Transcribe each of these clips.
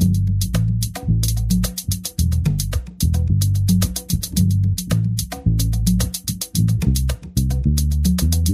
Thank you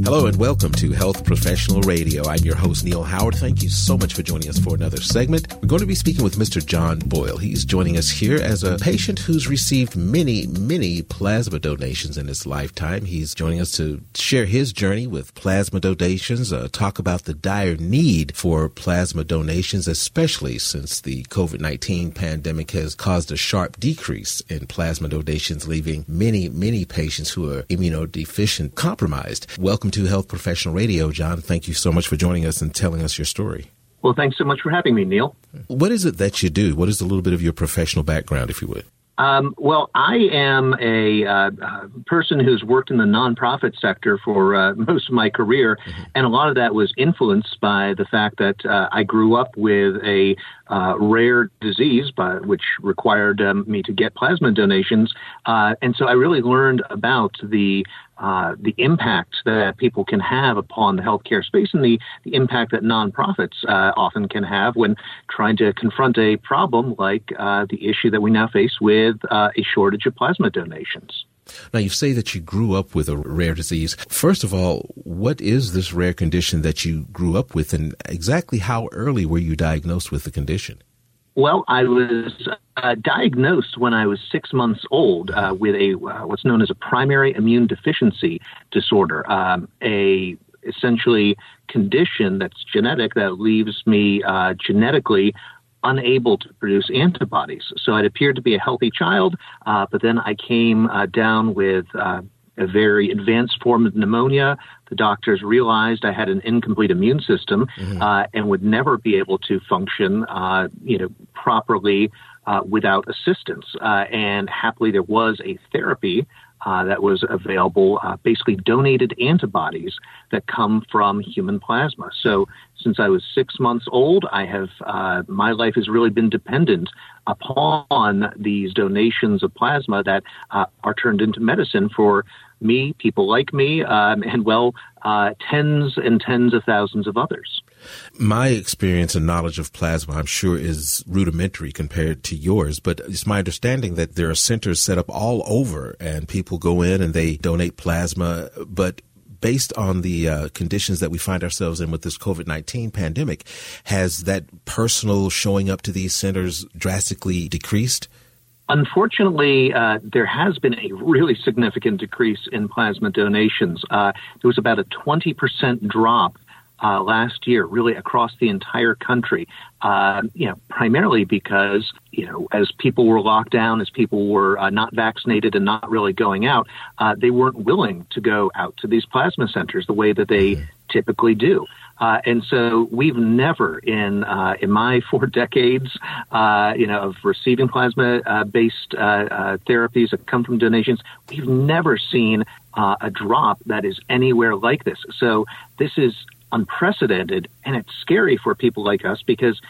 Hello and welcome to Health Professional Radio. I'm your host, Neil Howard. Thank you so much for joining us for another segment. We're going to be speaking with Mr. John Boyle. He's joining us here as a patient who's received many, many plasma donations in his lifetime. He's joining us to share his journey with plasma donations, uh, talk about the dire need for plasma donations, especially since the COVID 19 pandemic has caused a sharp decrease in plasma donations, leaving many, many patients who are immunodeficient compromised. Welcome to Health Professional Radio. John, thank you so much for joining us and telling us your story. Well, thanks so much for having me, Neil. What is it that you do? What is a little bit of your professional background, if you would? Um, well, I am a uh, uh, person who's worked in the nonprofit sector for uh, most of my career, mm-hmm. and a lot of that was influenced by the fact that uh, I grew up with a uh, rare disease, by, which required um, me to get plasma donations, uh, and so I really learned about the uh, the impact that people can have upon the healthcare space and the, the impact that nonprofits uh, often can have when trying to confront a problem like uh, the issue that we now face with uh, a shortage of plasma donations. Now, you say that you grew up with a rare disease. First of all, what is this rare condition that you grew up with, and exactly how early were you diagnosed with the condition? Well, I was uh, diagnosed when I was six months old uh, with a uh, what's known as a primary immune deficiency disorder, um, a essentially condition that's genetic that leaves me uh, genetically unable to produce antibodies. So it appeared to be a healthy child, uh, but then I came uh, down with a very advanced form of pneumonia. The doctors realized I had an incomplete immune system mm-hmm. uh, and would never be able to function, uh, you know, properly uh, without assistance. Uh, and happily, there was a therapy uh, that was available, uh, basically donated antibodies that come from human plasma. So since I was six months old, I have uh, my life has really been dependent upon these donations of plasma that uh, are turned into medicine for me, people like me, um, and well, uh, tens and tens of thousands of others. My experience and knowledge of plasma, I'm sure, is rudimentary compared to yours, but it's my understanding that there are centers set up all over and people go in and they donate plasma, but based on the uh, conditions that we find ourselves in with this COVID 19 pandemic, has that personal showing up to these centers drastically decreased? Unfortunately, uh, there has been a really significant decrease in plasma donations. Uh, there was about a 20% drop uh, last year, really across the entire country. Uh, you know, primarily because you know, as people were locked down, as people were uh, not vaccinated and not really going out, uh, they weren't willing to go out to these plasma centers the way that they mm-hmm. typically do. Uh, and so we've never in uh, in my four decades, uh, you know, of receiving plasma uh, based uh, uh, therapies that come from donations, we've never seen a drop that is anywhere like this. So this is unprecedented, and it's scary for people like us because.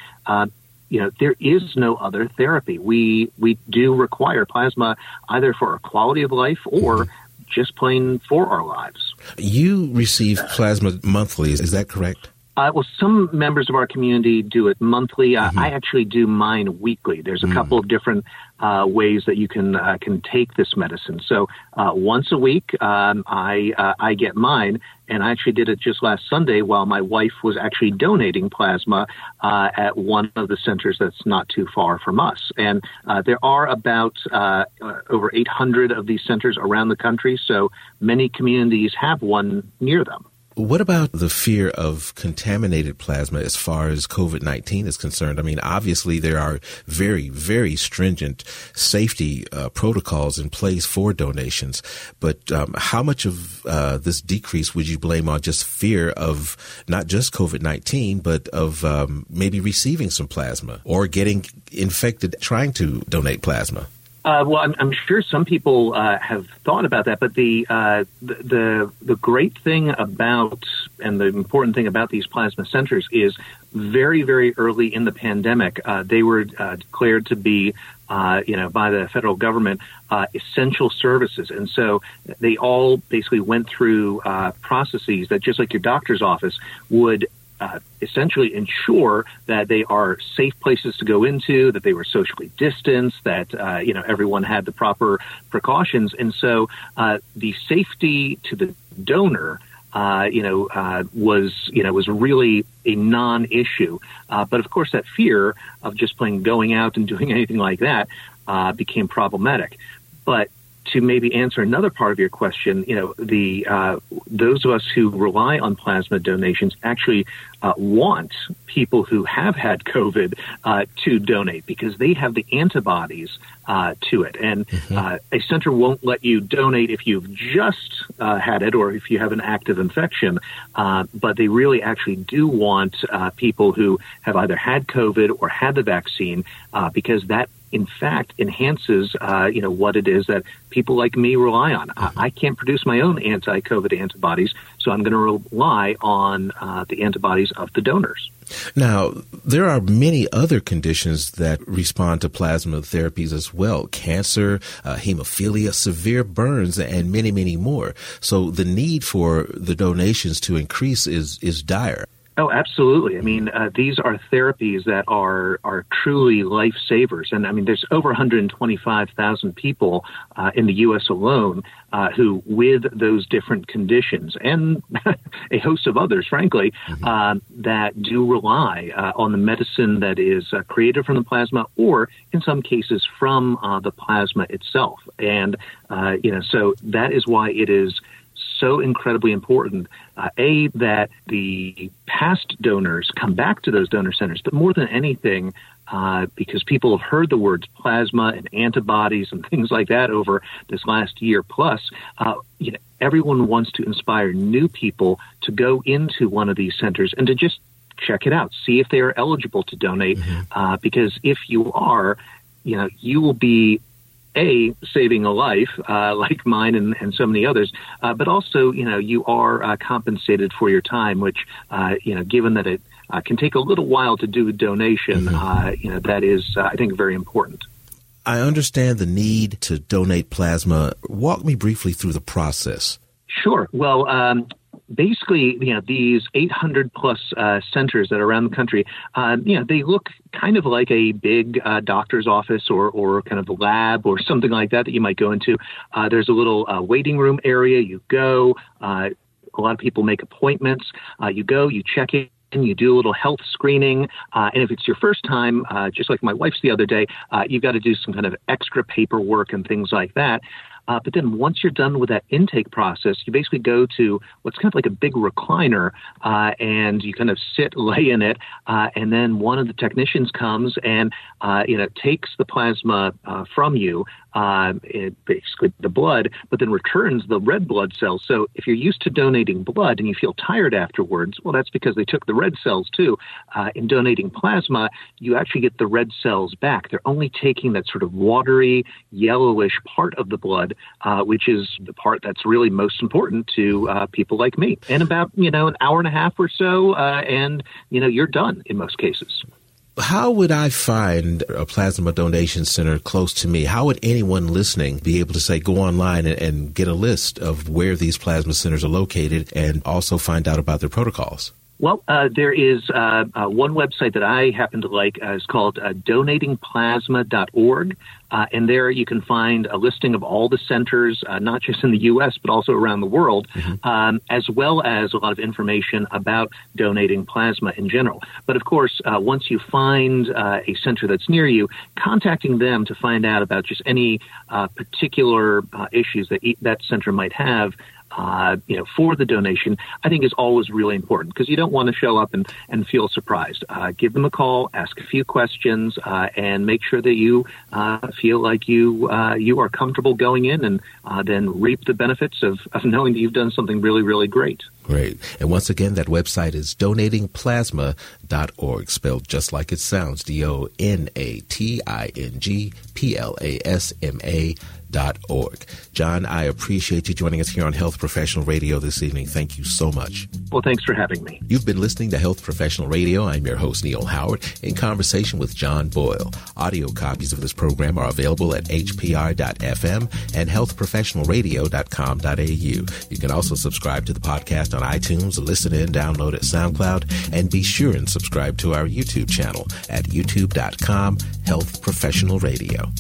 you know, there is no other therapy. We we do require plasma either for our quality of life or just plain for our lives. You receive plasma monthly, is that correct? Uh, well, some members of our community do it monthly. Uh, mm-hmm. I actually do mine weekly. There's a mm. couple of different uh, ways that you can uh, can take this medicine. So uh, once a week, um, I uh, I get mine, and I actually did it just last Sunday while my wife was actually donating plasma at one of the centers that's not too far from us. And there are about over 800 of these centers around the country, so many communities have one near them. What about the fear of contaminated plasma as far as COVID 19 is concerned? I mean, obviously, there are very, very stringent safety uh, protocols in place for donations, but um, how much of uh, this decrease would you blame on just fear of not just COVID 19, but of um, maybe receiving some plasma or getting infected trying to donate plasma? Uh, well, I'm, I'm, sure some people uh, have thought about that, but the, uh, the, the great thing about and the important thing about these plasma centers is very very early in the pandemic uh, they were uh, declared to be uh, you know by the federal government essential services, and so they all basically went through processes that just like your doctor's office would uh, essentially ensure that they are safe places to go into, that they were socially distanced, that uh, you know everyone had the proper precautions, and so uh, the safety to the donor. Uh, you know, uh, was you know was really a non-issue. But of course, that fear of just plain going out and doing anything like that became problematic. But to maybe answer another part of your question, you know, the uh, those of us who rely on plasma donations actually uh, want people who have had COVID uh, to donate because they have the antibodies uh, to it, and mm-hmm. Uh, a center won't let you donate if you've just uh, had it or if you have an active infection. but they really actually do want people who have either had COVID or had the vaccine because that in fact enhances uh, you know what it is that people like me rely on. I, I, can't produce my own anti-COVID antibodies, so I'm going to rely on uh, the antibodies of the donors. Now, there are many other conditions that respond to plasma therapies as well cancer, uh, hemophilia, severe burns, and many, many more. So the need for the donations to increase is, is dire. Oh, absolutely. I mean, uh, these are therapies that are are truly lifesavers, and I mean, there's over 125,000 people uh, in the U.S. alone uh, who, with those different conditions, and a host of others, frankly, mm-hmm. Uh, that do rely uh, on the medicine that is uh, created from the plasma, or in some cases from the plasma itself. And you know, so that is why it is so incredibly important. Uh, a, that the past donors come back to those donor centers, but more than anything, uh, because people have heard the words plasma and antibodies and things like that over this last year plus, uh, you know, everyone wants to inspire new people to go into one of these centers and to just check it out, see if they are eligible to donate, mm-hmm. uh, because if you are, you know, you will be a saving a life uh, like mine and, and so many others, uh, but also you know you are uh, compensated for your time, which uh, you know given that it uh, can take a little while to do a donation, mm-hmm. Uh, you know that is I think very important. I understand the need to donate plasma. Walk me briefly through the process. Sure. Well, um, basically, you know, these 800 plus uh, centers that are around the country, uh, you know, they look kind of like a big uh, doctor's office or, or kind of a lab or something like that that you might go into. Uh, there's a little uh, waiting room area. You go. Uh, a lot of people make appointments. you go. You check in you do a little health screening. Uh, and if it's your first time, uh, just like my wife's the other day, uh, you've got to do some kind of extra paperwork and things like that. Uh, but then once you're done with that intake process, you basically go to what's kind of like a big recliner, uh, and you kind of sit, lay in it, uh, and then one of the technicians comes and uh, you know takes the plasma uh, from you, uh, basically the blood, but then returns the red blood cells. So if you're used to donating blood and you feel tired afterwards, well, that's because they took the red cells too. Uh, in donating plasma, you actually get the red cells back. They're only taking that sort of watery, yellowish part of the blood, uh, which is the part that's really most important to uh, people like me. In about you know an hour and a half or so, uh, and you know you're done in most cases. How would I find a plasma donation center close to me? How would anyone listening be able to say, go online and, and get a list of where these plasma centers are located and also find out about their protocols? Well, uh, there is uh, uh, one website that I happen to like. Uh, it's called uh, donatingplasma.org. Uh, and there you can find a listing of all the centers, uh, not just in the U.S., but also around the world, mm-hmm. um, as well as a lot of information about donating plasma in general. But of course, once you find a center that's near you, contacting them to find out about just any particular issues that e- that center might have uh, you know, for the donation, I think is always really important because you don't want to show up and, and feel surprised. Uh, give them a call, ask a few questions, uh, and make sure that you uh, feel like you uh, you are comfortable going in and uh, then reap the benefits of, of knowing that you've done something really, really great. Great. And once again, that website is donatingplasma.org, spelled just like it sounds D O N A T I N G P L A S M A healthprofessionalradio.org. John, I appreciate you joining us here on Health Professional Radio this evening. Thank you so much. Well, thanks for having me. You've been listening to Health Professional Radio. I'm your host, Neil Howard, in conversation with John Boyle. Audio copies of this program are available at hpr.fm and healthprofessionalradio.com.au. You can also subscribe to the podcast on iTunes, listen in, download at SoundCloud, and be sure and subscribe to our YouTube channel at youtube.com Health Professional Radio.